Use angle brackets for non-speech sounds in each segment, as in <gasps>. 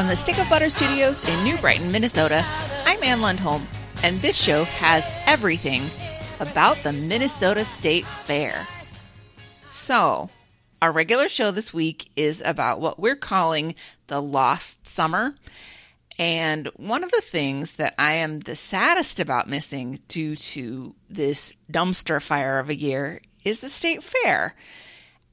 From the Stick of Butter Studios in New Brighton, Minnesota, I'm Ann Lundholm, and this show has everything about the Minnesota State Fair. So, our regular show this week is about what we're calling the Lost Summer. And one of the things that I am the saddest about missing due to this dumpster fire of a year is the state fair.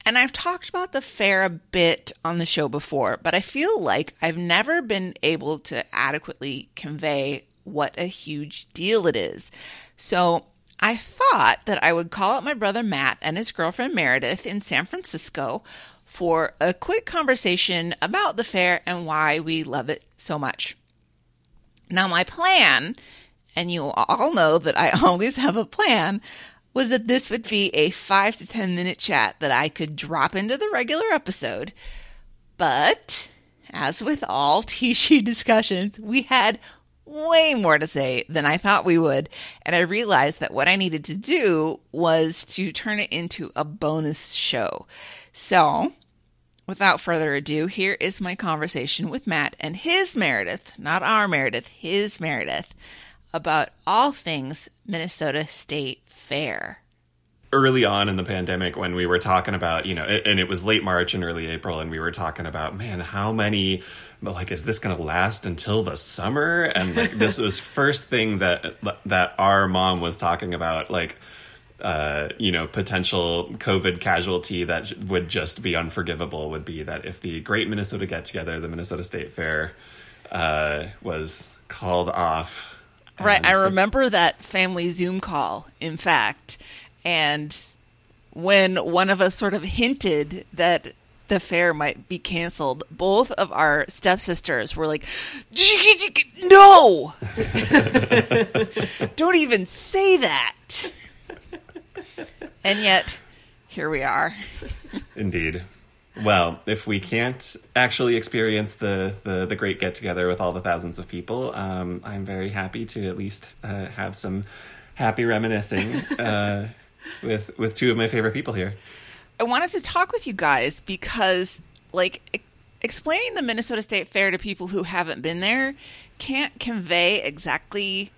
And I've talked about the fair a bit on the show before, but I feel like I've never been able to adequately convey what a huge deal it is. So I thought that I would call up my brother Matt and his girlfriend Meredith in San Francisco for a quick conversation about the fair and why we love it so much. Now, my plan, and you all know that I <laughs> always have a plan, was that this would be a five to 10 minute chat that I could drop into the regular episode. But, as with all <laughs> TC discussions, we had way more to say than I thought we would. And I realized that what I needed to do was to turn it into a bonus show. So, without further ado, here is my conversation with Matt and his Meredith, not our Meredith, his Meredith, about all things Minnesota State Fair. Early on in the pandemic, when we were talking about, you know, and it was late March and early April, and we were talking about, man, how many, like, is this going to last until the summer? And like, this was <laughs> first thing that that our mom was talking about, like, uh, you know, potential COVID casualty that would just be unforgivable would be that if the Great Minnesota Get Together, the Minnesota State Fair, uh, was called off Right. I remember that family Zoom call, in fact. And when one of us sort of hinted that the fair might be canceled, both of our stepsisters were like, No! <laughs> Don't even say that. And yet, here we are. Indeed. Well, if we can't actually experience the, the, the great get together with all the thousands of people, um, I'm very happy to at least uh, have some happy reminiscing <laughs> uh, with with two of my favorite people here. I wanted to talk with you guys because, like, explaining the Minnesota State Fair to people who haven't been there can't convey exactly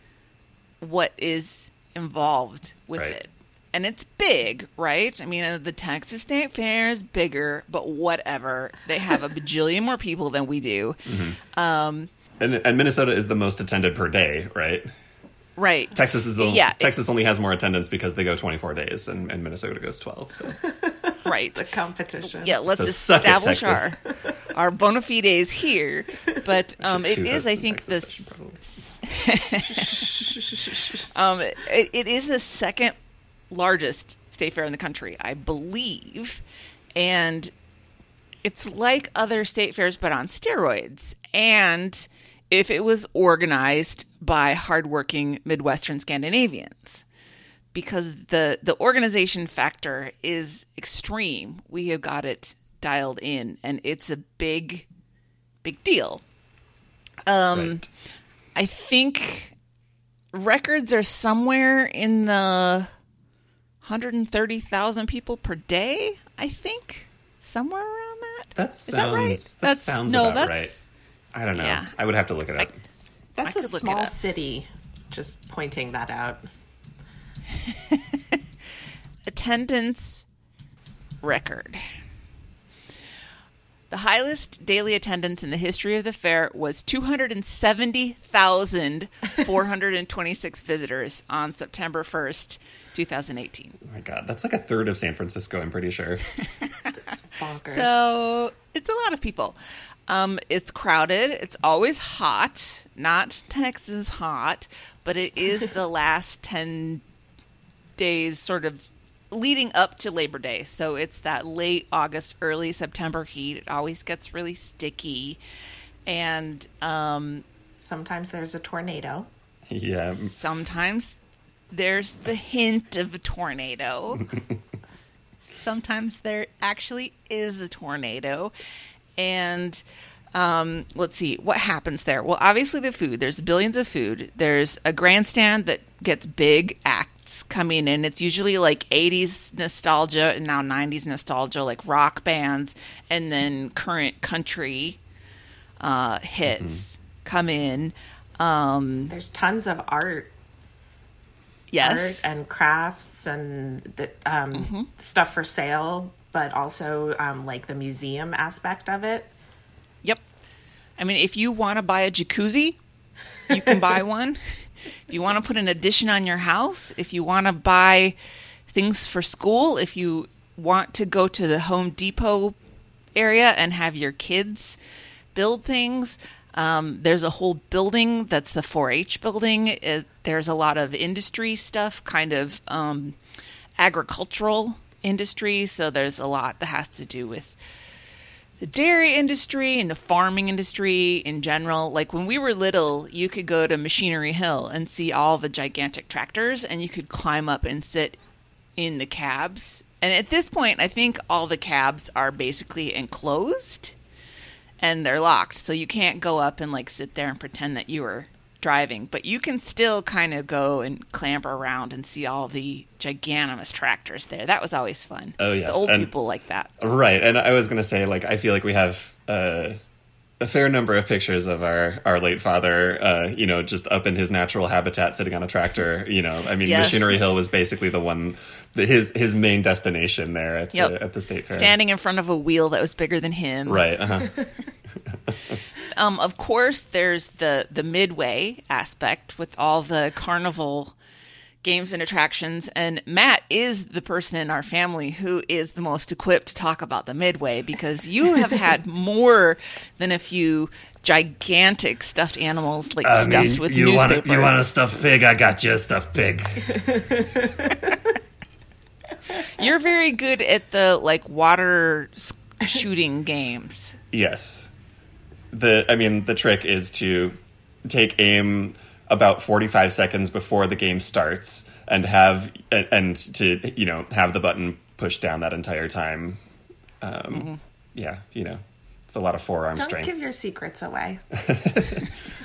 what is involved with right. it and it's big, right? I mean, uh, the Texas State Fair is bigger, but whatever. They have a <laughs> bajillion more people than we do. Mm-hmm. Um, and, and, Minnesota is the most attended per day, right? Right. Texas is only, yeah, Texas it, only has more attendance because they go 24 days, and, and Minnesota goes 12. So. <laughs> right. The competition. Yeah, let's so establish our <laughs> our bona fides here. But um, it is, I think, this. um, it, it is the second largest state fair in the country, I believe. And it's like other state fairs, but on steroids. And if it was organized by hardworking Midwestern Scandinavians, because the, the organization factor is extreme. We have got it dialed in, and it's a big, big deal. Um, right. I think records are somewhere in the 130,000 people per day, I think, somewhere around that. That sounds. Is that, right? that that's, sounds no, about right. I don't know. Yeah. I would have to look it up. I, that's I a small city. Just pointing that out. <laughs> Attendance record. The highest daily attendance in the history of the fair was 270,426 visitors on September 1st, 2018. Oh my god, that's like a third of San Francisco, I'm pretty sure. <laughs> that's bonkers. So, it's a lot of people. Um, it's crowded. It's always hot. Not Texas hot, but it is the <laughs> last 10 days sort of leading up to Labor Day. So it's that late August, early September heat. It always gets really sticky. And um, sometimes there's a tornado. Yeah. Sometimes there's the hint of a tornado. <laughs> sometimes there actually is a tornado. And um, let's see what happens there. Well, obviously the food. There's billions of food. There's a grandstand that gets big acts coming in. It's usually like 80s nostalgia and now 90s nostalgia, like rock bands, and then current country. uh, hits come in. Um, There's tons of art, yes, art and crafts and the, um, stuff for sale, but also um, like the museum aspect of it. Yep. I mean, if you want to buy a jacuzzi, you can buy <laughs> one. If you want to put an addition on your house, if you want to buy things for school, if you want to go to the Home Depot area and have your kids build things, um, there's a whole building that's the 4 H building. It, there's a lot of industry stuff, kind of um, agricultural industry. So there's a lot that has to do with the dairy industry and the farming industry in general. Like when we were little, you could go to Machinery Hill and see all the gigantic tractors, and you could climb up and sit in the cabs. And at this point, I think all the cabs are basically enclosed and they're locked. So you can't go up and like sit there and pretend that you were driving, but you can still kind of go and clamber around and see all the giganimous tractors there. That was always fun. Oh, yes. The old And- people like that. Right, and I was going to say, like, I feel like we have uh, a fair number of pictures of our our late father, uh, you know, just up in his natural habitat, sitting on a tractor. You know, I mean, Yes. Machinery Hill was basically the one, his his main destination there at Yep. the at the state fair. Standing in front of a wheel that was bigger than him. Right. Uh-huh. <laughs> Um, of course, there's the the midway aspect with all the carnival games and attractions, and Matt is the person in our family who is the most equipped to talk about the midway because you have had <laughs> more than a few gigantic stuffed animals like stuffed with you newspaper. Want a, you want a stuffed pig? I got you a stuffed pig. <laughs> You're very good at the like water shooting <laughs> games. Yes. The I mean the trick is to take aim about 45 seconds before the game starts and have and to you know have the button pushed down that entire time. Um, Yeah, you know. It's a lot of forearm Don't strength. give your secrets away. <laughs>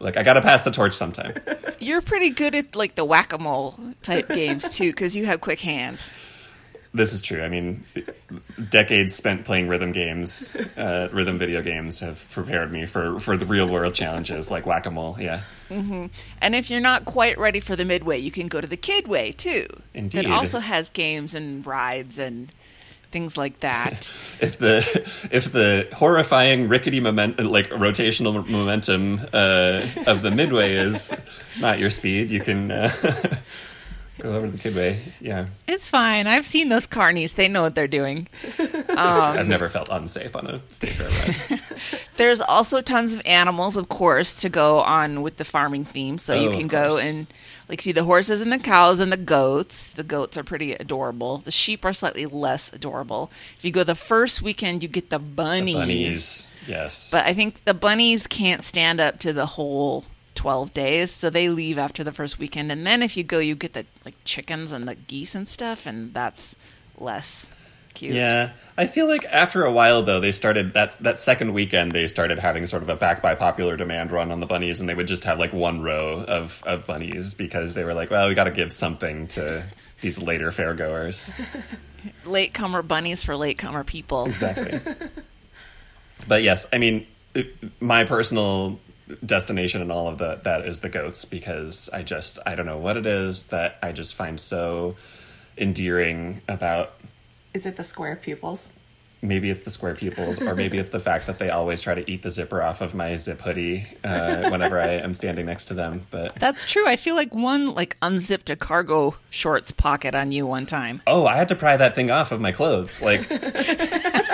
Like I got to pass the torch sometime. <laughs> You're pretty good at like the whack a mole type games too because you have quick hands. this is true. I mean, decades spent playing rhythm games, uh, rhythm video games have prepared me for for the real world challenges like whack-a-mole. Yeah. And if you're not quite ready for the midway, you can go to the kidway too. Indeed. It also has games and rides and things like that. <laughs> if the if the horrifying rickety moment like rotational momentum uh, of the midway is not your speed, you can uh, <laughs> go over to the kidway. Yeah, it's fine. I've seen those carnies. They know what they're doing. I've never felt unsafe on a state fair ride. <laughs> There's also tons of animals, of course, to go on with the farming theme. So you Oh, can go and like see the horses and the cows and the goats. The goats are pretty adorable. The sheep are slightly less adorable. If you go the first weekend, you get the bunnies. Bunnies, yes, But I think the bunnies can't stand up to the whole 12 days, so they leave after the first weekend. And then if you go, you get the like chickens and the geese and stuff, and that's less cute. Yeah, I feel like after a while though, they started that that second weekend they started having sort of a back by popular demand run on the bunnies, and they would just have like one row of of bunnies because they were like, well, we got to give something to these later fairgoers. <laughs> Latecomer bunnies for latecomer people. Exactly. <laughs> but yes, I mean, my personal destination and all of that that is the goats because I just I don't know what it is that I just find so endearing about Is it the square pupils? maybe it's the square pupils or maybe it's the fact that they always try to eat the zipper off of my zip hoodie uh, whenever I am standing next to them. But That's true. I feel like one like unzipped a cargo shorts pocket on you one time. oh, I had to pry that thing off of my clothes. Like it's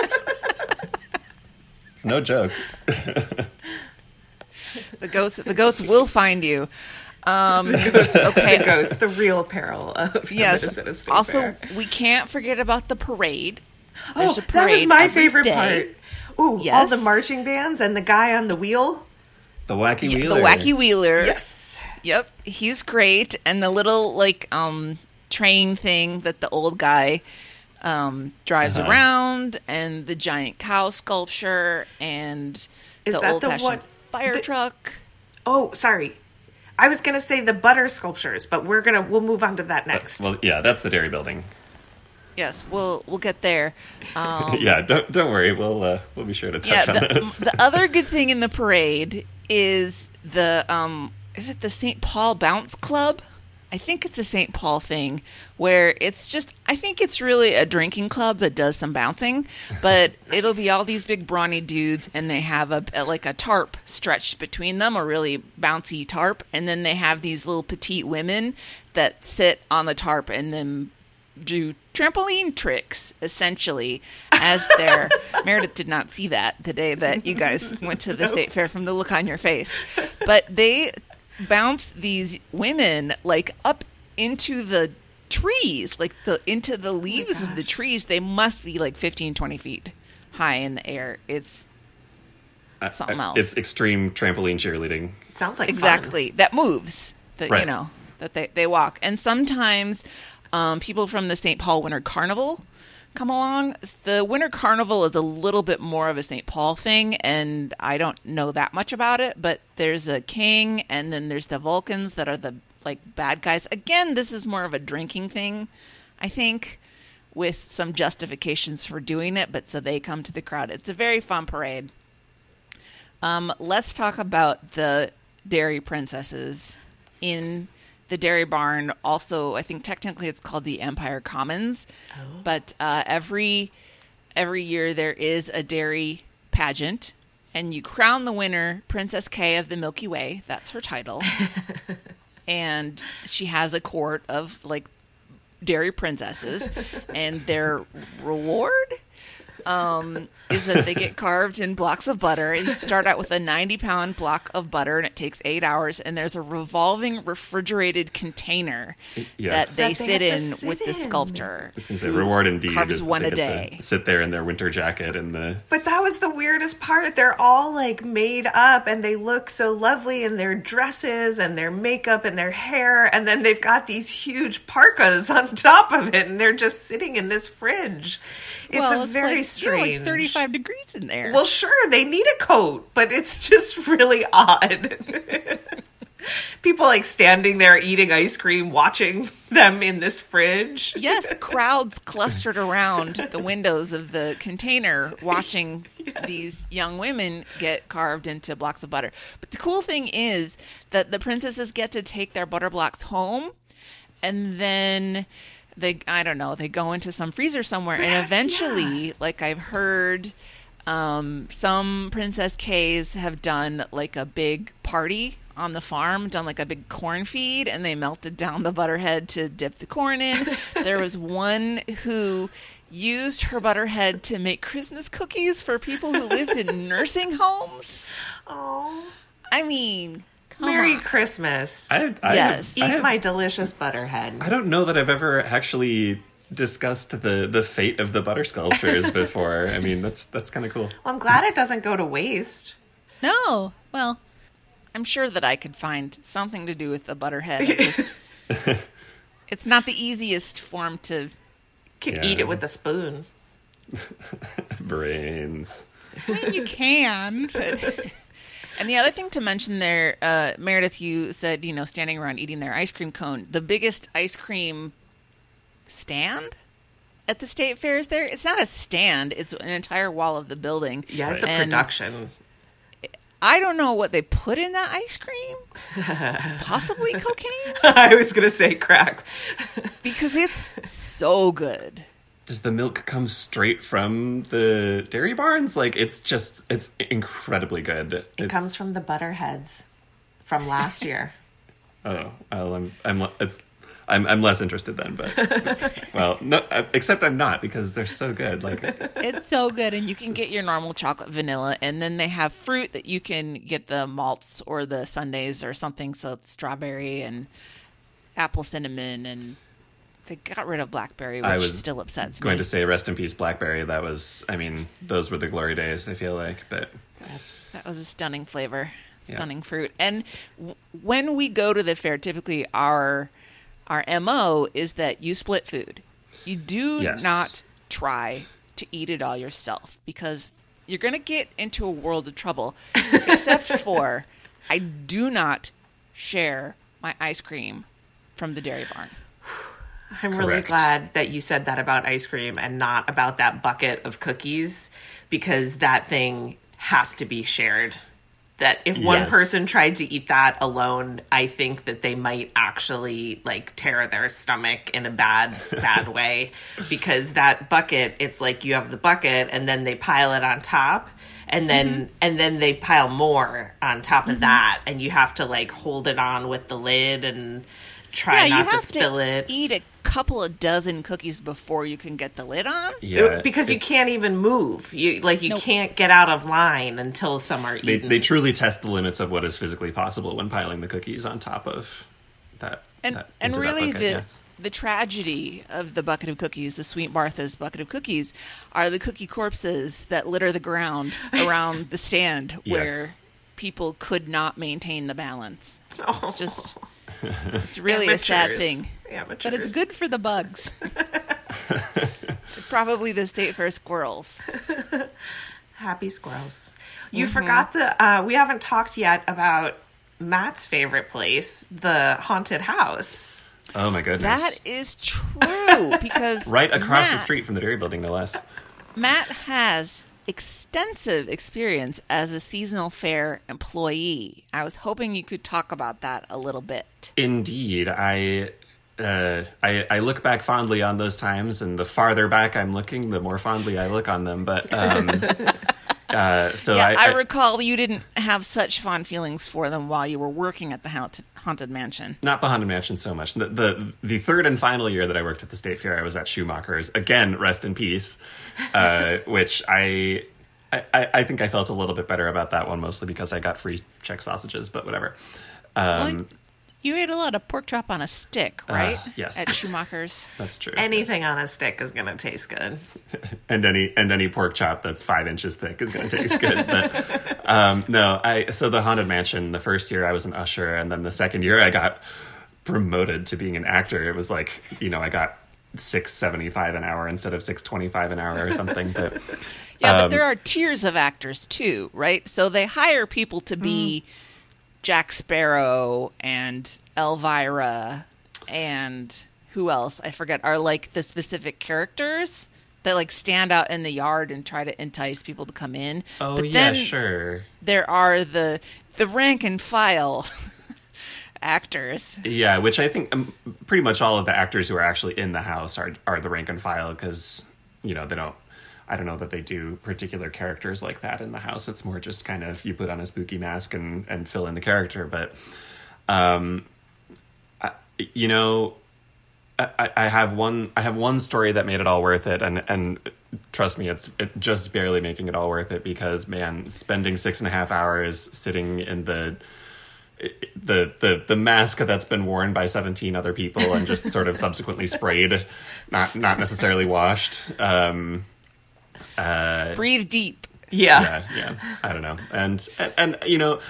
no joke. <laughs> The goats the goats will find you. Um, <laughs> okay. The <laughs> goats, the real peril of the Yes. Minnesota Also, Fair. we can't forget about the parade. Oh, There's a that was my favorite day. part. Ooh, all the marching bands and the guy on the wheel. The wacky Yeah, wheeler. The wacky wheeler. Yes. Yep, he's great, and the little like um train thing that the old guy um drives Uh-huh. around, and the giant cow sculpture, and Is the that old the fashioned one- fire the- truck. Oh, sorry. I was gonna say the butter sculptures, but we're gonna we'll move on to that next. Well, yeah, that's the dairy building. Yes, we'll we'll get there. <laughs> Um, yeah, don't don't worry. We'll uh, we'll be sure to touch yeah, on the, this. the other good thing in the parade is the um is it the St. Paul Bounce Club? I think it's a St. Paul thing where it's just I think it's really a drinking club that does some bouncing, but <laughs> it'll be all these big brawny dudes and they have a, a like a tarp stretched between them, a really bouncy tarp, and then they have these little petite women that sit on the tarp and then do trampoline tricks essentially as their <laughs> Meredith did not see that the day that you guys went to the <laughs> state fair from the look on your face. But they bounced these women like up into the trees, like the into the leaves of the trees. They must be like 15 20 feet high in the air. It's Uh, something uh, else. It's extreme trampoline cheerleading. Sounds like fun. exactly that moves that you know that they, they walk and sometimes um, people from the st paul winter carnival come along. The winter carnival is a little bit more of a st paul thing and i don't know that much about it but there's a king and then there's the vulcans that are the like bad guys. Again this is more of a drinking thing i think with some justifications for doing it but so they come to the crowd. It's a very fun parade. Um, let's talk about the dairy princesses in the dairy barn. Also, I think technically it's called the Empire Commons, but uh, every every year there is a dairy pageant, and you crown the winner, Princess Kay of the Milky Way. That's her title, <laughs> and she has a court of like dairy princesses, and their reward um, is that they get carved in blocks of butter. You start out with a 90 pound block of butter, and it takes eight hours. And there's a revolving refrigerated container Yes. that they That they sit have in sit with the sculptor. It's gonna say reward indeed. carves is one they a get to day. Sit there in their winter jacket and the But that was the weirdest part. They're all like made up and they look so lovely in their dresses and their makeup and their hair. And then they've got these huge parkas <laughs> on top of it and they're just sitting in this fridge. It's well, a it's very like, strange. You're like 35 degrees in there. Well, sure, they need a coat, but it's <laughs> just really odd. <laughs> People like standing there eating ice cream, watching <laughs> them in this fridge. yes, crowds clustered around the windows of the container watching these young women get carved into blocks of butter. But the cool thing is that the princesses get to take their butter blocks home and then they I don't know, they go into some freezer somewhere and eventually like I've heard um, some Princess Kay's have done like a big party on the farm, done like a big corn feed, and they melted down the butterhead to dip the corn in. <laughs> there was one who used her butterhead to make Christmas cookies for people who lived in <laughs> nursing homes. Oh, I mean, come Merry on. Christmas. I, I Yes. Have, I, Eat have- my delicious butterhead. I don't know that I've ever actually discussed the the fate of the butter sculptures <laughs> before. I mean, that's that's kind of cool. Well, I'm glad it doesn't go to waste. No, well, I'm sure that I could find something to do with the butterhead. <laughs> It just, it's not the easiest form to. Can Yeah. eat it with a spoon. <laughs> Brains. I mean, you can. But... And the other thing to mention there, uh, Meredith, you said you know standing around eating their ice cream cone. The biggest ice cream stand at the state fair is there. It's not a stand. It's an entire wall of the building. Yeah, it's a production. I don't know what they put in that ice cream. Possibly <laughs> cocaine I was gonna say crack. because it's so good. Does the milk come straight from the dairy barns? Like it's just it's incredibly good. It It- comes from the butterheads from last year. <laughs> <laughs> oh, well, I'm I'm it's I'm I'm less interested then, but <laughs> well, no, uh, except I'm not because they're so good. Like It's so good, and you can get your normal chocolate vanilla, and then they have fruit that you can get the malts or the sundaes or something. So it's strawberry and apple cinnamon, and they got rid of blackberry, which I was still upsets going me. to say rest in peace blackberry. That was I mean those were the glory days. I feel like, but That was a stunning flavor, Yeah. stunning fruit. And w- when we go to the fair, typically our our mo is that you split food. You do Yes. not try to eat it all yourself because you're going to get into a world of trouble. <laughs> Except for, I do not share my ice cream from the dairy barn. I'm really glad that you said that about ice cream and not about that bucket of cookies because that thing has to be shared. That if one Yes. person tried to eat that alone, I think that they might actually like tear their stomach in a bad, <laughs> bad way because that bucket, it's like you have the bucket and then they pile it on top and then Mm-hmm. and then they pile more on top of that and you have to like hold it on with the lid and try Yeah, not to spill it. eat a couple of dozen cookies before you can get the lid on. Yeah, because you can't even move. You like you Nope. can't get out of line until some are They, eaten. they truly test the limits of what is physically possible when piling the cookies on top of that. and that- and really bucket, the yes. the tragedy of the bucket of cookies, the Sweet Martha's bucket of cookies, are the cookie corpses that litter the ground <laughs> around the stand where Yes. people could not maintain the balance. It's just <laughs> it's really a sad thing. Amateurs. But it's good for the bugs. <laughs> <laughs> Probably the state fair squirrels. <laughs> Happy squirrels. You Mm-hmm. forgot the. Uh, we haven't talked yet about Matt's favorite place, the haunted house. Oh my goodness! That is true because right across the street from the dairy building, no less. Matt has extensive experience as a seasonal fair employee. I was hoping you could talk about that a little bit. Indeed, I, uh, I I look back fondly on those times, and the farther back I'm looking, the more fondly I look on them. But um, <laughs> uh, so yeah, I, I, recall you didn't have such fond feelings for them while you were working at the haunted, haunted mansion. not the Haunted Mansion so much. The, the the third and final year that I worked at the State Fair, I was at Schumacher's. Again, rest in peace. Uh, <laughs> which I, I I think I felt a little bit better about that one, mostly because I got free Czech sausages. But whatever. Um, Well, you ate a lot of pork chop on a stick, right? yes. At Schumacher's. <laughs> that's true. Anything on a stick is going to taste good. <laughs> and any and any pork chop that's five inches thick is going to taste good. But <laughs> um, no, I so the haunted mansion. The first year I was an usher, and then the second year I got promoted to being an actor. It was like you know I got six seventy five an hour instead of six twenty five an hour or something. But Yeah, but Um, there are tiers of actors too, right? So they hire people to be Jack Sparrow and Elvira and who else? I forget. Are like the specific characters that like stand out in the yard and try to entice people to come in. oh but yeah, sure. there are the the rank and file <laughs> actors. Yeah, which I think um, pretty much all of the actors who are actually in the house are are the rank and file because you know they don't. I don't know that they do particular characters like that in the house. It's more just kind of you put on a spooky mask and and fill in the character. But, um, I, you know, I, I- have one. I have one story that made it all worth it, and and trust me, it's it just barely making it all worth it because man, spending six and a half hours sitting in the the the the mask that's been worn by 17 other people and just sort of <laughs> subsequently sprayed not not necessarily washed um Uh, Breathe deep. Yeah. yeah yeah i don't know and and, and you know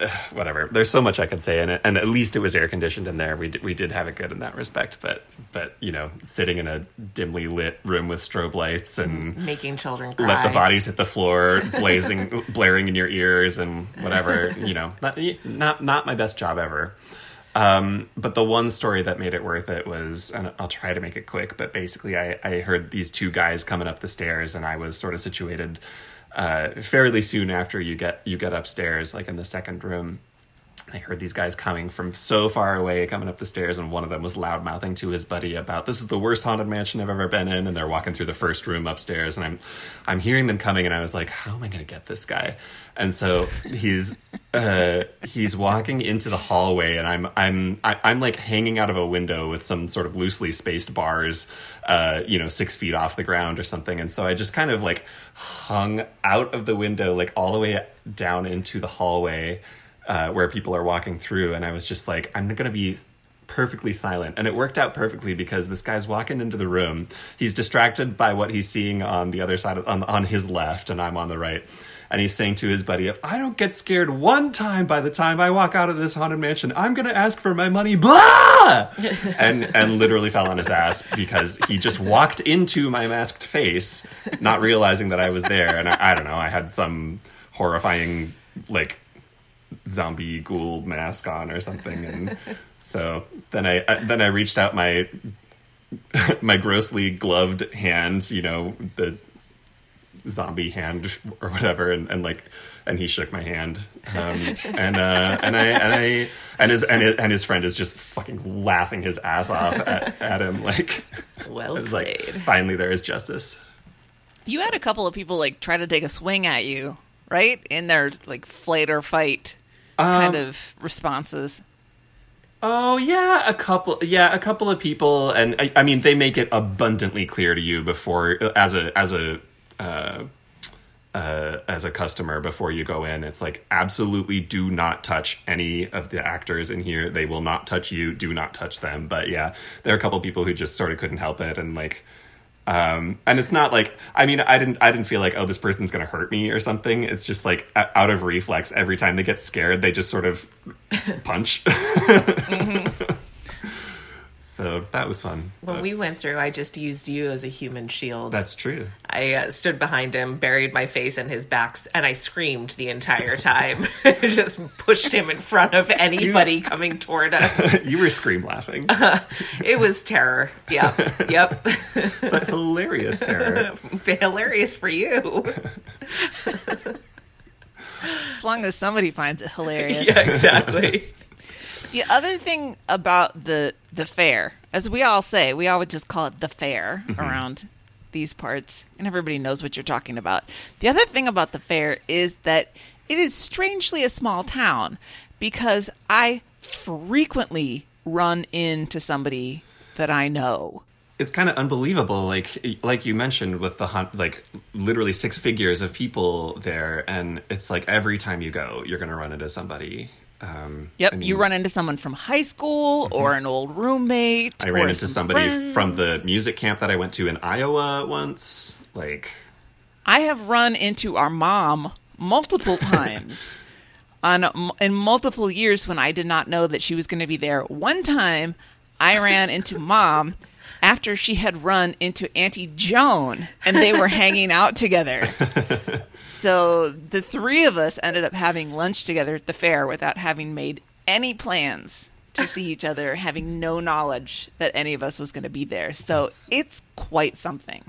uh, whatever there's so much i could say in it and at least it was air conditioned in there we did, we did have it good in that respect but but you know sitting in a dimly lit room with strobe lights and Making children cry. let the bodies hit the floor, <laughs> blazing, blaring in your ears, and whatever. You know, not not not my best job ever. Um, but the one story that made it worth it was, and I'll try to make it quick. But basically, I, I heard these two guys coming up the stairs, and I was sort of situated uh, fairly soon after you get you get upstairs, like in the second room. I heard these guys coming from so far away, coming up the stairs, and one of them was loud mouthing to his buddy about this is the worst haunted mansion I've ever been in. And they're walking through the first room upstairs, and I'm I'm hearing them coming, and I was like, how am I going to get this guy? And so he's <laughs> uh, he's walking into the hallway, and I'm I'm I, I'm like hanging out of a window with some sort of loosely spaced bars, uh, you know, six feet off the ground or something. And so I just kind of like hung out of the window, like all the way down into the hallway uh, where people are walking through, and I was just like, I'm gonna be perfectly silent, and it worked out perfectly because this guy's walking into the room. He's distracted by what he's seeing on the other side of, on on his left, and I'm on the right. And he's saying to his buddy, "If I don't get scared one time by the time I walk out of this haunted mansion, I'm gonna ask for my money." Blah! <laughs> and and literally fell on his ass because he just walked into my masked face, not realizing that I was there. And I, I don't know, I had some horrifying like zombie ghoul mask on or something. And so then i uh, then i reached out my <laughs> my grossly gloved hand, you know, the zombie hand or whatever, and, and like, and he shook my hand, um, and uh, and I and I and his and his, and his friend is just fucking laughing his ass off at, at him, like, Well it's like finally there is justice. You had a couple of people like try to take a swing at you, right? In their like flight or fight kind Um, of responses. Oh yeah, a couple. Yeah, a couple of people, and I, I mean, they make it abundantly clear to you before, as a as a uh, uh, as a customer before you go in. It's like absolutely do not touch any of the actors in here. They will not touch you. Do not touch them. But yeah, there are a couple of people who just sort of couldn't help it, and like. Um, and it's not like I mean I didn't I didn't feel like oh this person's gonna hurt me or something. It's just like out of reflex. Every time they get scared, they just sort of <laughs> punch. <laughs> So that was fun. When But we went through, I just used you as a human shield. that's true. I uh, stood behind him, buried my face in his back, and I screamed the entire time. <laughs> just pushed him in front of anybody coming toward us. <laughs> you were scream laughing, <laughs> It was terror. Yep. Yep. but hilarious terror. Hilarious for you. As long as somebody finds it hilarious. Yeah, exactly. The other thing about the the fair, as we all say, we all would just call it the fair mm-hmm. around these parts, and everybody knows what you're talking about. The other thing about the fair is that it is strangely a small town because I frequently run into somebody that I know. It's kind of unbelievable, like like you mentioned, with the hunt, like literally six figures of people there, and it's like every time you go, you're going to run into somebody. Um, Yep, I mean, you run into someone from high school or an old roommate. I ran into some somebody friends. from the music camp that I went to in Iowa once. Like, I have run into our mom multiple <laughs> times on in multiple years when I did not know that she was going to be there. One time, I ran into <laughs> mom after she had run into Auntie Joan, and they were hanging out together. <laughs> So the three of us ended up having lunch together at the fair without having made any plans to see each other, having no knowledge that any of us was going to be there. So it's quite something.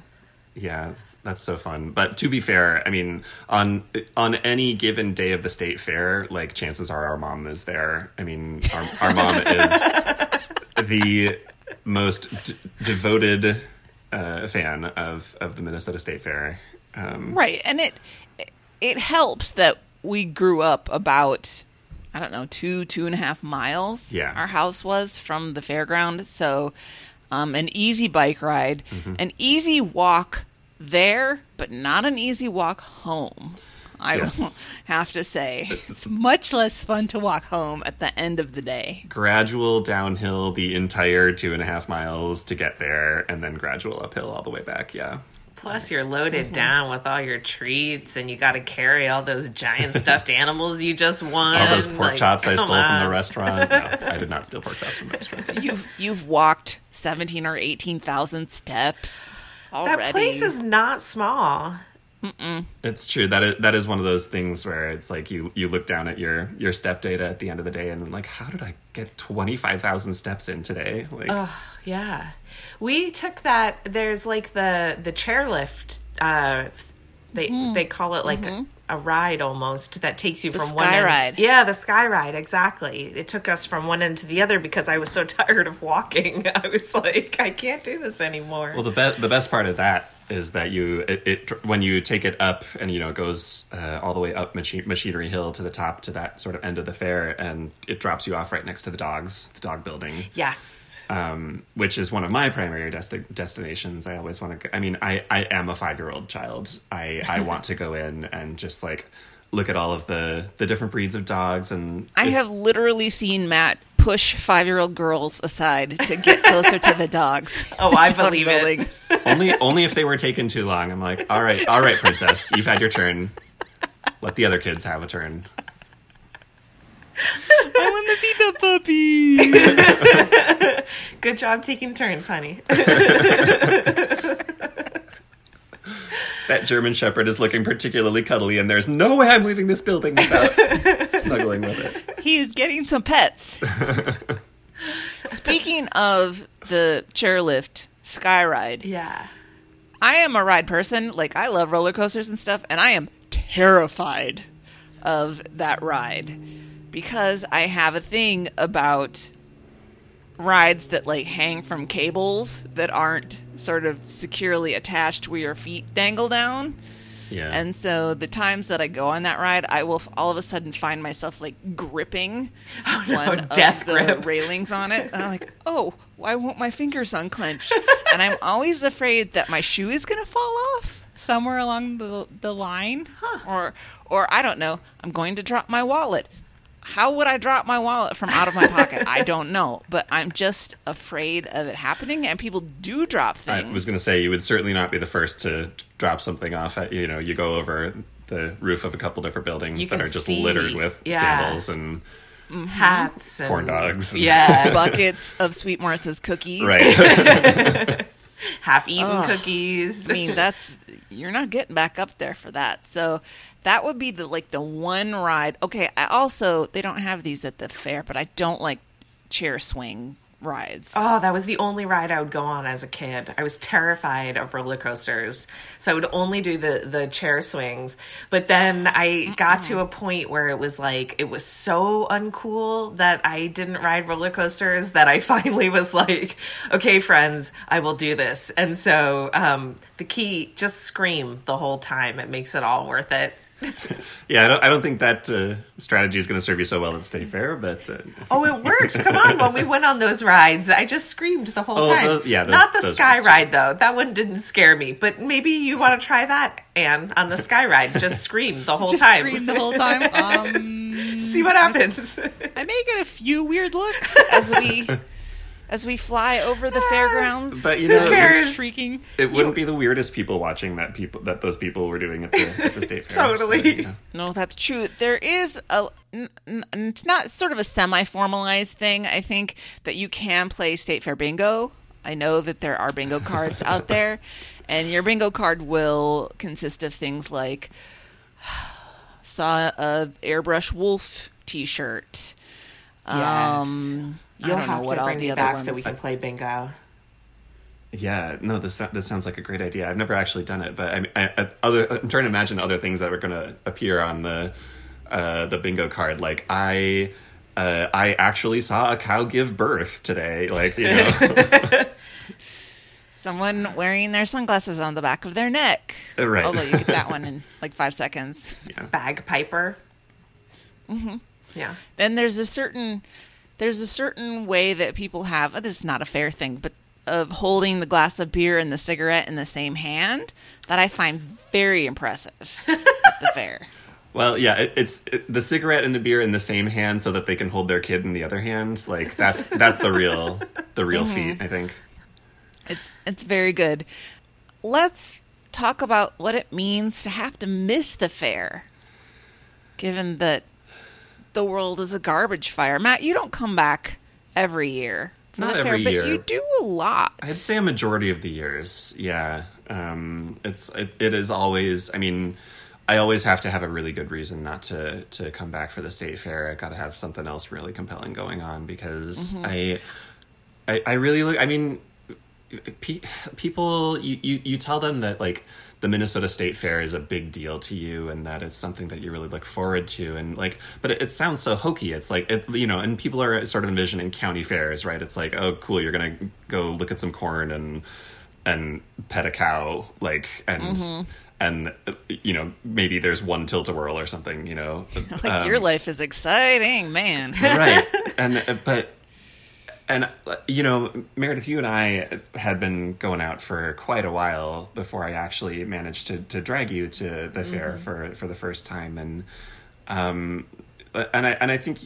Yeah, that's so fun. But to be fair, I mean, on on any given day of the state fair, like chances are our mom is there. I mean, our, our mom <laughs> is the most d- devoted uh, fan of of the Minnesota State Fair. Um, Right, and it it helps that we grew up about I don't know two two and a half miles. Yeah. our house was from the fairground, so um, an easy bike ride, Mm-hmm. an easy walk there, but not an easy walk home. I Yes. have to say <laughs> it's much less fun to walk home at the end of the day. gradual downhill the entire two and a half miles to get there, and then gradual uphill all the way back. Yeah. Plus, you're loaded mm-hmm. down with all your treats, and you got to carry all those giant stuffed <laughs> animals you just won. All those pork Like, chops I come stole from the restaurant. No, I did not <laughs> steal pork chops from the restaurant. You've you've walked seventeen or eighteen thousand steps already. That place is not small. It's true that is, that is one of those things where it's like you you look down at your your step data at the end of the day and like how did I get twenty five thousand steps in today? Like oh Yeah, we took that. There's like the the chairlift. Uh, they they call it like a, a ride almost that takes you The from one sky end. ride. Yeah, the sky ride exactly. It took us from one end to the other because I was so <laughs> tired of walking. <laughs> I was like, I can't do this anymore. well, the be- the best part of that is that you it, it when you take it up and you know it goes uh, all the way up Machi- Machinery Hill to the top to that sort of end of the fair and it drops you off right next to the dogs, the dog building. yes. Um, which is one of my primary desti- destinations. I always want to. go I mean, I I am a five year old child. I I <laughs> want to go in and just like look at all of the the different breeds of dogs and I have literally seen Matt push five year old girls aside to get closer to the dogs. <laughs> Oh, I believe it. <laughs> only only if they were taken too long. I'm like, all right, all right, princess, you've had your turn. Let the other kids have a turn. I want to see the puppy. Good job taking turns, honey. That German Shepherd is looking particularly cuddly, and there's no way I'm leaving this building without <laughs> snuggling with it. he is getting some pets. Speaking of the chairlift Sky Ride. Yeah. I am a ride person. Like I love roller coasters and stuff, and I am terrified of that ride because I have a thing about rides that like hang from cables that aren't sort of securely attached where your feet dangle down. Yeah. And so the times that I go on that ride, I will all of a sudden find myself like gripping <laughs> Oh, no, one of the grip. railings on it. And I'm like, <laughs> oh, why won't my fingers unclench? and I'm always afraid that my shoe is going to fall off somewhere along the the line, or or I don't know. I'm going to drop my wallet. How would I drop my wallet from out of my pocket? I don't know, but I'm just afraid of it happening. And people do drop things. I was going to say you would certainly not be the first to drop something off. At, you know, you go over the roof of a couple different buildings You that are just see- littered with yeah. sandals and mm-hmm. Hats and corn dogs. and- Yeah. <laughs> buckets of Sweet Martha's cookies. right. <laughs> Half eaten Ugh. cookies. I mean, that's you're not getting back up there for that. So that would be the like the one ride. Okay, I also they don't have these at the fair, but I don't like chair swing rides. Oh, that was the only ride I would go on as a kid. I was terrified of roller coasters. So I would only do the the chair swings. But then I got to a point where it was like it was so uncool that I didn't ride roller coasters that I <laughs> finally was like, okay, friends, I will do this. And so um the key just scream the whole time. It makes it all worth it. <laughs> Yeah, I don't, I don't think that uh, strategy is going to serve you so well at State Fair, but uh, Oh, it worked. <laughs> Come on. When we went on those rides, I just screamed the whole Oh, time. those- yeah, those- Not the sky ones. ride, though. That one didn't scare me. But maybe you want to try that, Anne, on the sky ride. Just <laughs> scream the whole Just time. scream the whole time. Um, See what happens. I may get a few weird looks as we as we fly over the fairgrounds. but you know, it, was- Shrieking. it wouldn't be the weirdest people watching that people that those people were doing at the, at the State <laughs> Fair. Totally. So, you know. No, that's true. There is a. n- n- It's not sort of a semi-formalized thing. I think that you can play state fair bingo. I know that there are bingo cards out <laughs> there, and your bingo card will consist of things like <sighs> saw a airbrush wolf T-shirt. Um, I You'll don't know have what to bring the me back ones. so we can play bingo. Yeah, no, this this sounds like a great idea. I've never actually done it, but I, I, I other I'm trying to imagine other things that are going to appear on the uh, the bingo card. Like I uh, I actually saw a cow give birth today. Like you know, <laughs> Someone wearing their sunglasses on the back of their neck. Right. Although you get that one in <laughs> like five seconds. Bagpiper. Mm-hmm. Yeah. then there's a certain there's a certain way that people have this is not a fair thing but of holding the glass of beer and the cigarette in the same hand that i find very impressive <laughs> at the fair well, yeah, it, it's it, the cigarette and the beer in the same hand so that they can hold their kid in the other hand. Like that's that's the real the real mm-hmm. feat. I think. it's it's very good let's talk about what it means to have to miss the fair given that the world is a garbage fire matt you don't come back every year Not fair every but you do a lot I'd say a majority of the years, yeah. Um, it's it, it is always. I mean, I always have to have a really good reason not to to come back for the state fair. I got to have something else really compelling going on because I, I I really look. I mean, pe- people you, you you tell them that like the Minnesota State Fair is a big deal to you and that it's something that you really look forward to and like but it, it sounds so hokey. It's like it, you know and people are sort of envisioning county fairs right? It's like oh cool you're gonna go look at some corn and and pet a cow like and and uh, you know maybe there's one tilt-a-whirl or something you know? <laughs> Like Um, your life is exciting man. Right. <laughs> And but and uh, you know meredith you and i had been going out for quite a while before i actually managed to, to drag you to the fair for for the first time. And um and i and i think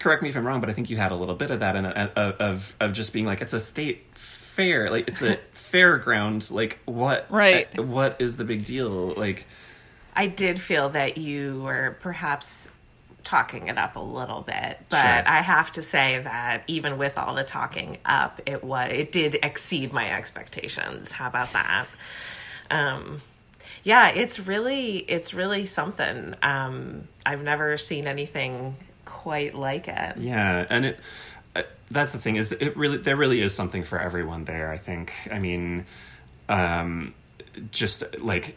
correct me if i'm wrong but i think you had a little bit of that and of of just being like it's a state fair. Like it's a <laughs> fairground. Like what Right. what is the big deal? Like I did feel that you were perhaps talking it up a little bit, but Sure. I have to say that even with all the talking up, it was it did exceed my expectations. How about that? Um, yeah, it's really it's really something. Um, I've never seen anything quite like it. Yeah, and it uh, that's the thing is it really there really is something for everyone there. I think. I mean, um, just like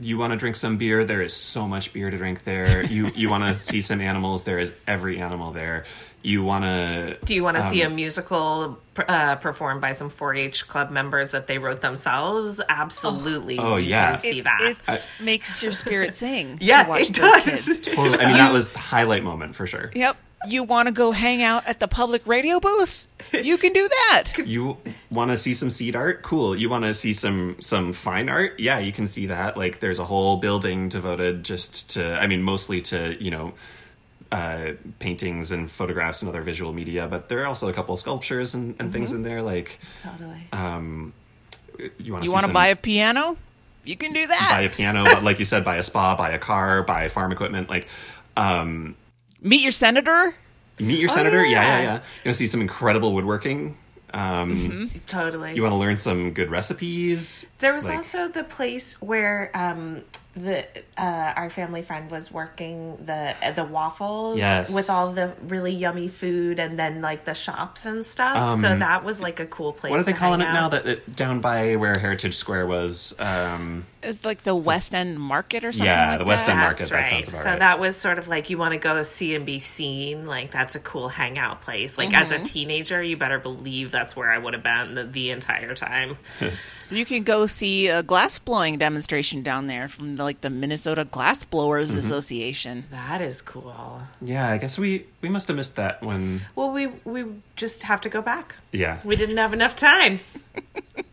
you want to drink some beer there is so much beer to drink there <laughs> you you want to see some animals there is every animal there you want to Do you want to Um, see a musical uh, performed by some 4-H club members that they wrote themselves? Absolutely. Oh, you yeah. can see It that. it's, makes your spirit sing. <laughs> yeah, to watch it does. kids. totally, i mean that was the highlight moment for sure Yep. You want to go hang out at the public radio booth? You can do that. <laughs> you want to see some seed art cool you want to see some some fine art yeah you can see that like there's a whole building devoted just to i mean mostly to you know uh, paintings and photographs and other visual media but there are also a couple of sculptures and, and things in there like Totally. um you want You want to buy a piano? You can do that. buy a piano but like you said buy a spa buy a car buy farm equipment like um Meet your senator. meet your senator yeah yeah yeah. yeah you want to see some incredible woodworking um Totally. you want to learn some good recipes There was Like- also the place where um, the uh, our family friend was working the uh, the waffles Yes. with all the really yummy food and then like the shops and stuff. so Um, that was like a cool place. what are they to calling it hang now out. that it, down by where heritage square was um It's like the West End Market or something. Yeah, like the West that. End Market, That's that right. sounds about so right. that was sort of like you want to go see and be seen. Like that's a cool hangout place. Like as Mm-hmm. a teenager, you better believe that's where I would have been the, the entire time. <laughs> You can go see a glass blowing demonstration down there from the, like the Minnesota Glass Blowers Mm-hmm. Association. That is cool. yeah i guess we we must have missed that when Well, we we just have to go back. yeah We didn't have enough time. <laughs>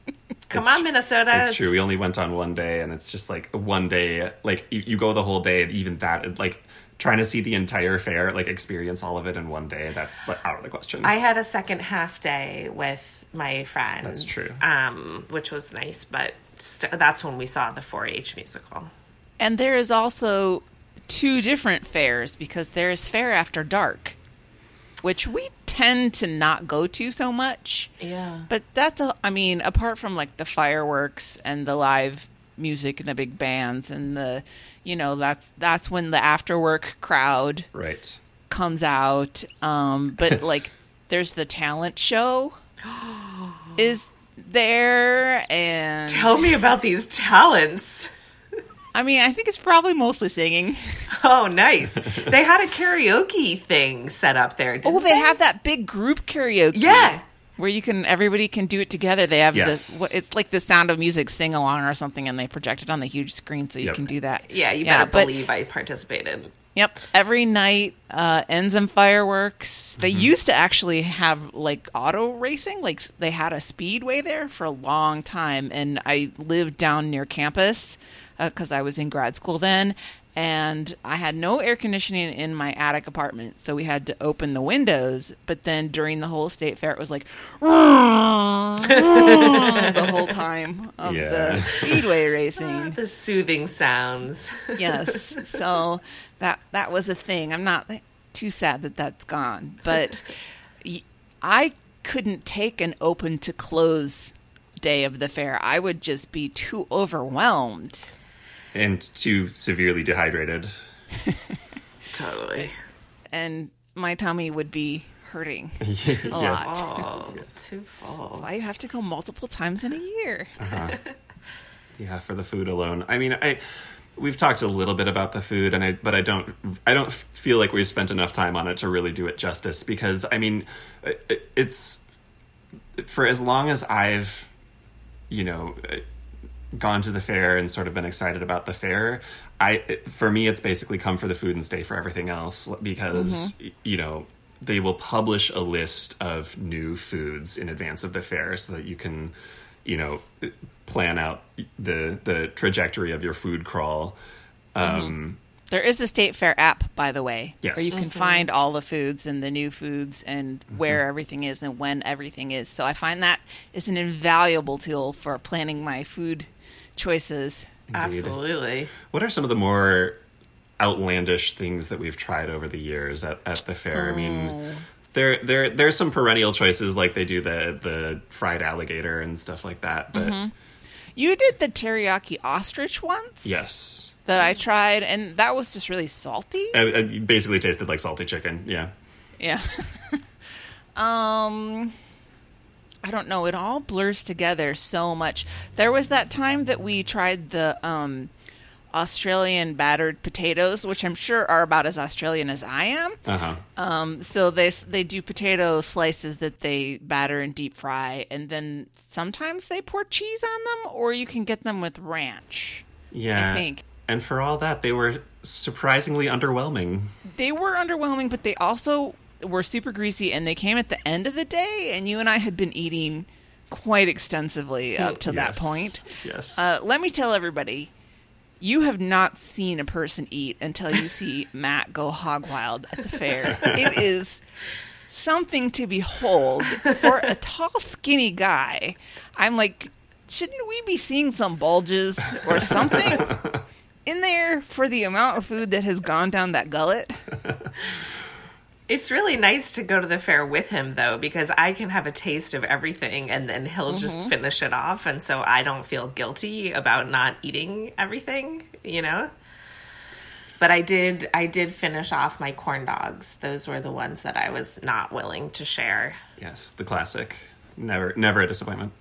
Come It's on, Minnesota. it's true we only went on one day and it's just like one day like you, you go the whole day and even that like trying to see the entire fair like experience all of it in one day that's like, out of the question I had a second half day with my friends. That's true. Um, which was nice, but st- that's when we saw the 4-H musical. And there is also two different fairs because there is Fair After Dark, which we tend to not go to so much. Yeah. But that's a, I mean, apart from like the fireworks and the live music and the big bands and the, you know, that's that's when the after work crowd right comes out. Um, but <laughs> like, there's the talent show is there, and Tell me about these talents. I mean, I think it's probably mostly singing. <laughs> Oh, nice. they had a karaoke thing set up there. Didn't Oh, they have that big group karaoke. Yeah. Where you can everybody can do it together. They have Yes. this it's like the sound of music sing along or something and they project it on the huge screen so you Yep. can do that. Yeah, you better but- believe I participated. Yep. Every night uh ends in fireworks. They Mm-hmm. used to actually have like auto racing. Like they had a speedway there for a long time and I lived down near campus Uh, because I was in grad school then and I had no air conditioning in my attic apartment, so we had to open the windows. But then during the whole state fair, it was like <laughs> the whole time of Yeah. the speedway racing. <laughs> The soothing sounds. yes, so that that was a thing. I'm not too sad that that's gone, but I couldn't take an open to close day of the fair. I would just be too overwhelmed. And too severely dehydrated <laughs> Totally. and my tummy would be hurting <laughs> a yes. lot. Oh, too full. Why you have to go multiple times in a year? Uh-huh. <laughs> Yeah, for the food alone. I mean, I we've talked a little bit about the food, and I but I don't I don't feel like we've spent enough time on it to really do it justice. Because I mean, it, it's for as long as I've you know gone to the fair and sort of been excited about the fair. I for me, it's basically come for the food and stay for everything else because mm-hmm. you know they will publish a list of new foods in advance of the fair so that you can you know plan out the the trajectory of your food crawl mm-hmm. um There is a state fair app, by the way, Yes. where you can find all the foods and the new foods and mm-hmm. where everything is and when everything is. So I find that is an invaluable tool for planning my food choices. Absolutely. what are some of the more outlandish things that we've tried over the years at, at the fair i mean oh. there there there's some perennial choices like they do the the fried alligator and stuff like that but mm-hmm. You did the teriyaki ostrich once, yes that I tried, and that was just really salty. it, it basically tasted like salty chicken yeah Yeah. <laughs> Um, I don't know. It all blurs together so much. There was that time that we tried the um, Australian battered potatoes, which I'm sure are about as Australian as I am. Uh huh. Um, so they they do potato slices that they batter and deep fry, and then sometimes they pour cheese on them, or you can get them with ranch. Yeah. I think. And for all that, they were surprisingly underwhelming. They were underwhelming, but they also were super greasy, and they came at the end of the day, and you and I had been eating quite extensively up to that point. Yes. Uh, let me tell everybody, you have not seen a person eat until you see <laughs> Matt go hog wild at the fair. It is something to behold for a tall, skinny guy. I'm like, shouldn't we be seeing some bulges or something <laughs> in there for the amount of food that has gone down that gullet? <laughs> It's really nice to go to the fair with him though, because I can have a taste of everything and then he'll just mm-hmm. finish it off. And so I don't feel guilty about not eating everything, you know? But I did, I did finish off my corn dogs. Those were the ones that I was not willing to share. yes, the classic. Never, never a disappointment.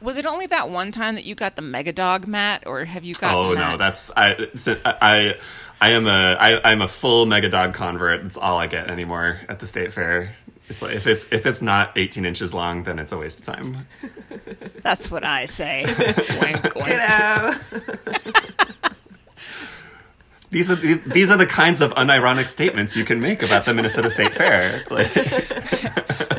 Was it only that one time that you got the mega dog, Matt, or have you got? Oh no, that's I. I, a- I I am a I, I'm a full mega dog convert. That's all I get anymore at the state fair. It's like if it's if it's not 18 inches long, then it's a waste of time. <laughs> that's what I say. <laughs> Wink, wink. <laughs> These are the, these are the kinds of unironic statements you can make about the Minnesota State Fair. Like,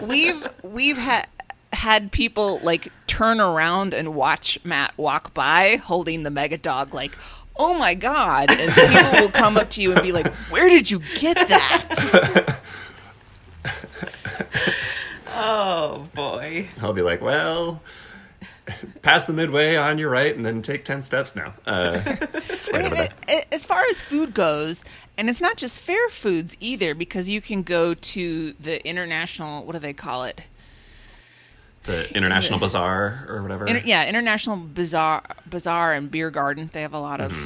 we've we've had had people like turn around and watch Matt walk by holding the mega dog like oh my god and people will come up to you and be like where did you get that <laughs> Oh boy. I'll be like, well, pass the midway on your right, and then take 10 steps now. Uh, I mean, there. it, as far as food goes and it's not just fair foods either because you can go to the international what do they call it The International Bazaar or whatever. Inter- yeah, International Bazaar, Bazaar and Beer Garden. They have a lot of Mm-hmm.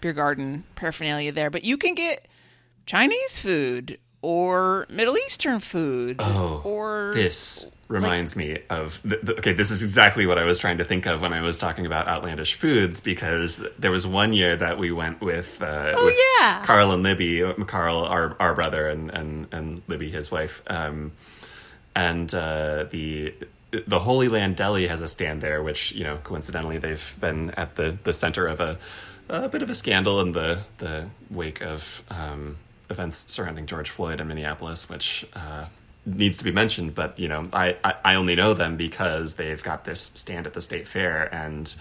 beer garden paraphernalia there, but you can get Chinese food or Middle Eastern food Oh, or This reminds me of th- th- okay. This is exactly what I was trying to think of when I was talking about outlandish foods because there was one year that we went with. Uh, Oh, with yeah. Carl and Libby. Carl, our our brother, and and and Libby, his wife. Um, and uh, the the Holy Land Deli has a stand there, which you know coincidentally they've been at the the center of a a bit of a scandal in the the wake of um, events surrounding George Floyd in Minneapolis, which. Uh, needs to be mentioned but you know I, I i only know them because they've got this stand at the state fair and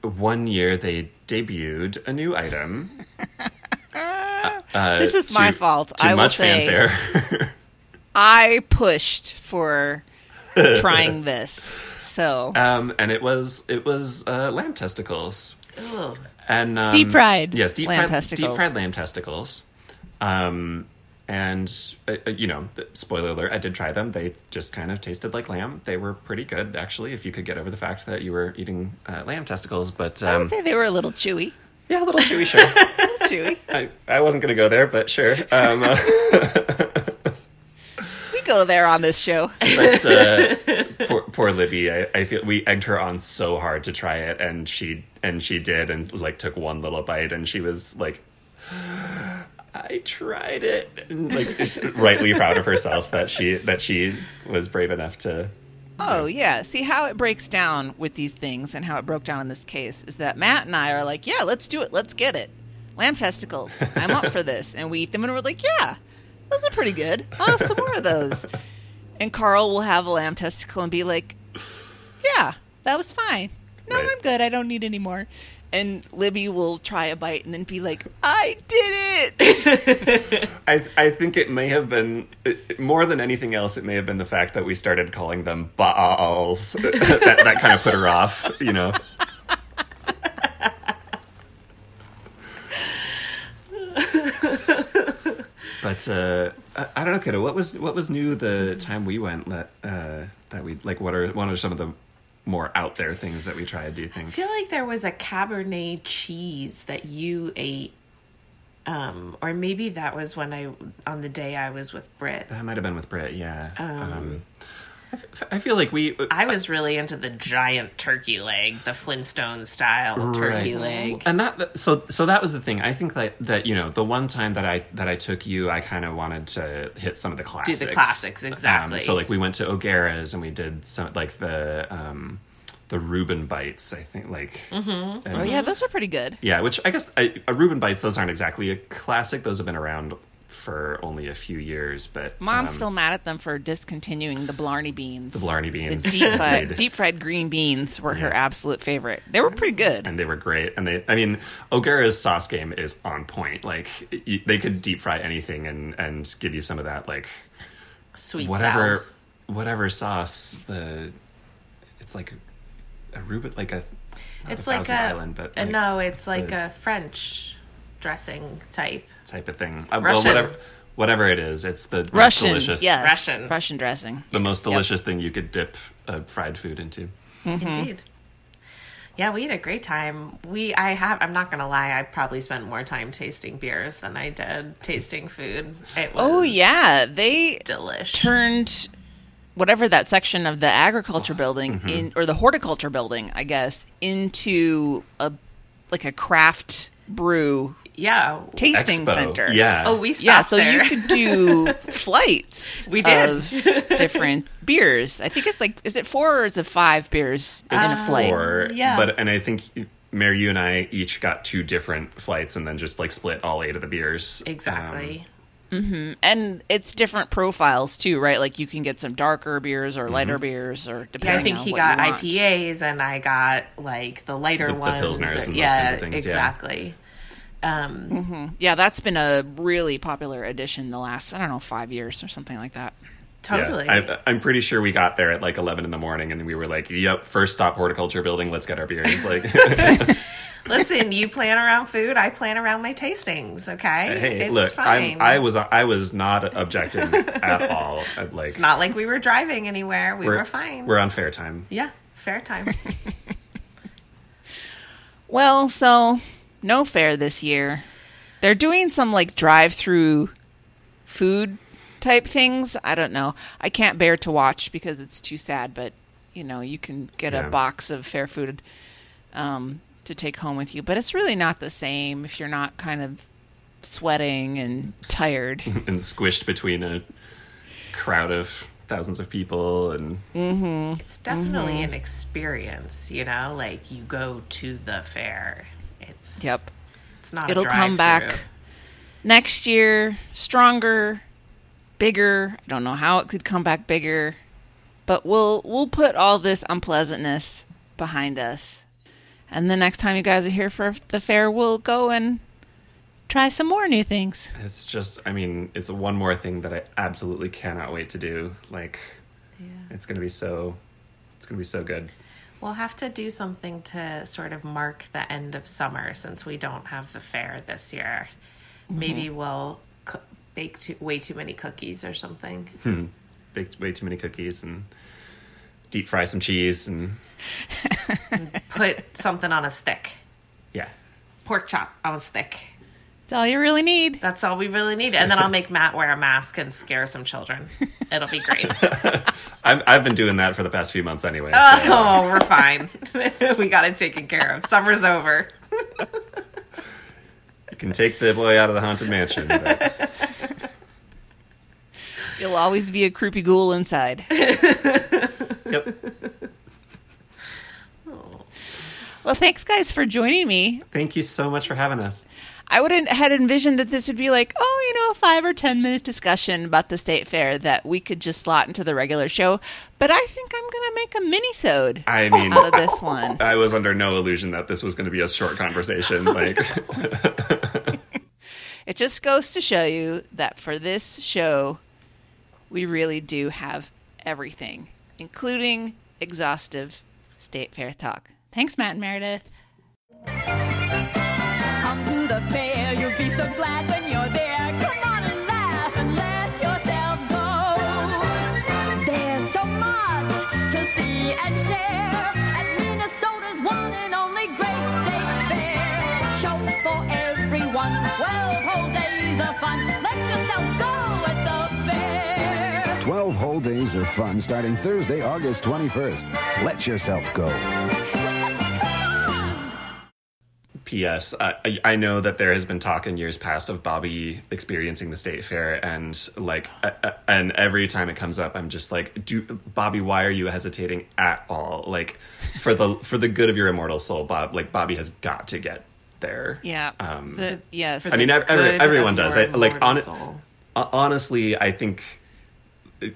one year they debuted a new item <laughs> uh, This is my fault. to I will much say. fanfare <laughs> I pushed for <laughs> trying this. So Um, and it was it was uh, lamb testicles Ugh. and um, Deep fried Yes, deep lamb fried testicles. deep fried lamb testicles. Um, and uh, uh, you know, spoiler alert, I did try them. They just kind of tasted like lamb. They were pretty good, actually, if you could get over the fact that you were eating uh, lamb testicles. But I um, would say they were a little chewy. yeah, a little chewy, sure. <laughs> A little chewy. I, I wasn't going to go there, but sure. Um, uh, <laughs> We go there on this show. <laughs> but uh, poor, poor Libby, I, I feel we egged her on so hard to try it, and she and she did, and like took one little bite, and she was like, <gasps> "I tried it," and, like <laughs> rightly proud of herself that she that she was brave enough to. Oh yeah. See how it breaks down with these things and how it broke down in this case is that Matt and I are like, yeah, let's do it. Let's get it. Lamb testicles. I'm up for this. And we eat them and we're like, yeah, those are pretty good. I'll have some more of those. And Carl will have a lamb testicle and be like, yeah, that was fine. No, Right. I'm good. I don't need any more. And Libby will try a bite and then be like, I did it. <laughs> I I think it may have been it- more than anything else. It may have been the fact that we started calling them balls <laughs> that that kind of put her off. You know. But uh, I, I don't know, kiddo. What was what was new the time we went? That uh, that we like. What are one of some of the more out there things that we tried? Do you I feel like there was a Cabernet cheese that you ate Um, or maybe that was when I on the day I was with Britt. That might have been with Britt. Yeah. Um, f- I feel like we. I was really into the giant turkey leg, the Flintstone style turkey Right. leg. and that so so that was the thing i think that that you know the one time that i that i took you i kind of wanted to hit some of the classics the classics, exactly. um, so like we went to o'gara's and we did some like the um the reuben bites i think like mm-hmm. Oh yeah, those are pretty good. yeah which i guess I, a reuben bites those aren't exactly a classic those have been around for only a few years but Mom's um, still mad at them for discontinuing the Blarney beans. the blarney beans The deep <laughs> fried, deep fried green beans were her absolute favorite. They were pretty good. and they were great. And they, I mean, O'Gara's sauce game is on point. Like y- they could deep fry anything and and give you some of that like Sweet whatever sauce. whatever sauce. The it's like a Reuben, like a It's like a Island, but like no, it's like the a French dressing type. type of thing. Uh, well, whatever whatever it is, it's the most Russian, delicious. yes, Russian. Russian dressing. The most Yep. delicious thing you could dip uh, fried food into. Indeed. Yeah, we had a great time. We, I have, I'm not gonna lie, I probably spent more time tasting beers than I did tasting food. It was Oh yeah, they delish. turned whatever that section of the agriculture building Mm-hmm. in or the horticulture building, I guess, into a like a craft brew yeah, tasting Expo. center. Yeah. Oh, we stopped Yeah, so there. you could do <laughs> flights. We did. of different <laughs> beers. I think it's like is it four or is it five beers in a flight? Or yeah. but and I think Mary, you and I each got two different flights and then just like split all eight of the beers. exactly. Um, and it's different profiles too, right? Like you can get some darker beers or Mm-hmm. lighter beers, or depending. yeah, depending. I think on he what got. IPAs, and I got like the lighter The- the ones. Pilsners and those yeah, kinds of things, yeah. Exactly. Um, Yeah, that's been a really popular addition the last I don't know five years or something like that. totally. Yeah, I, I'm pretty sure we got there at like 11 in the morning, and we were like, "Yep, first stop horticulture building. Let's get our beers." Like, <laughs> <laughs> Listen, you plan around food. I plan around my tastings. Okay, hey, it's look, fine. I'm, I was I was not objecting at <laughs> all. I'd like, it's not like we were driving anywhere. We we're were fine. We're on fair time. yeah, fair time. Well, so no fair this year. They're doing some like drive-through food type things. I don't know. I can't bear to watch because it's too sad, but you know, you can get Yeah. a box of fair food um, to take home with you. But it's really not the same if you're not kind of sweating and tired. <laughs> and squished between a crowd of thousands of people and It's definitely Mm-hmm. an experience, you know. Like you go to the fair. It's yep. It's not. It'll a come back next year stronger, bigger. I don't know how it could come back bigger, but we'll we'll put all this unpleasantness behind us. And the next time you guys are here for the fair, we'll go and try some more new things. it's just i mean it's one more thing that i absolutely cannot wait to do like Yeah. it's gonna be so it's gonna be so good We'll have to do something to sort of mark the end of summer since we don't have the fair this year. Mm-hmm. Maybe we'll co- bake too, way too many cookies or something. Hmm. bake way too many cookies and deep fry some cheese and <laughs> Put something on a stick. yeah Pork chop on a stick. That's all you really need. That's all we really need. And then I'll make Matt wear a mask and scare some children. It'll be great. <laughs> I've, I've been doing that for the past few months anyway so Oh, we're fine. <laughs> we got it taken care of. Summer's over. you can take the boy out of the haunted mansion but <laughs> You'll always be a creepy ghoul inside. yep Well, thanks guys for joining me. thank you so much for having us I would not had envisioned that this would be like, oh, you know, a five or ten minute discussion about the state fair that we could just slot into the regular show. But I think I'm gonna make a mini-sode i mean out of this one. <laughs> i was under no illusion that this was going to be a short conversation <laughs> like <laughs> It just goes to show you that for this show, we really do have everything, including exhaustive state fair talk. Thanks, Matt and Meredith. Twelve whole days of fun. Let yourself go at the fair. 12 whole days of fun starting Thursday, August 21st. Let yourself go. P.S. I, I- I know that there has been talk in years past of Bobby experiencing the state fair, and like, uh, uh, and every time it comes up, I'm just like, "Do Bobby? Why are you hesitating at all? Like, for the for the good of your immortal soul, Bob. Like, Bobby has got to get there. Yeah. Um, The- yes. I mean, ev- every, everyone does. I, like, on, uh, honestly, I think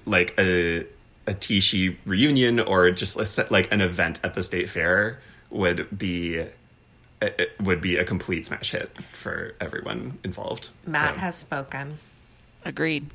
like a a Tishi reunion or just a set- like an event at the state fair would be it it would be a complete smash hit for everyone involved. Matt So, has spoken. Agreed.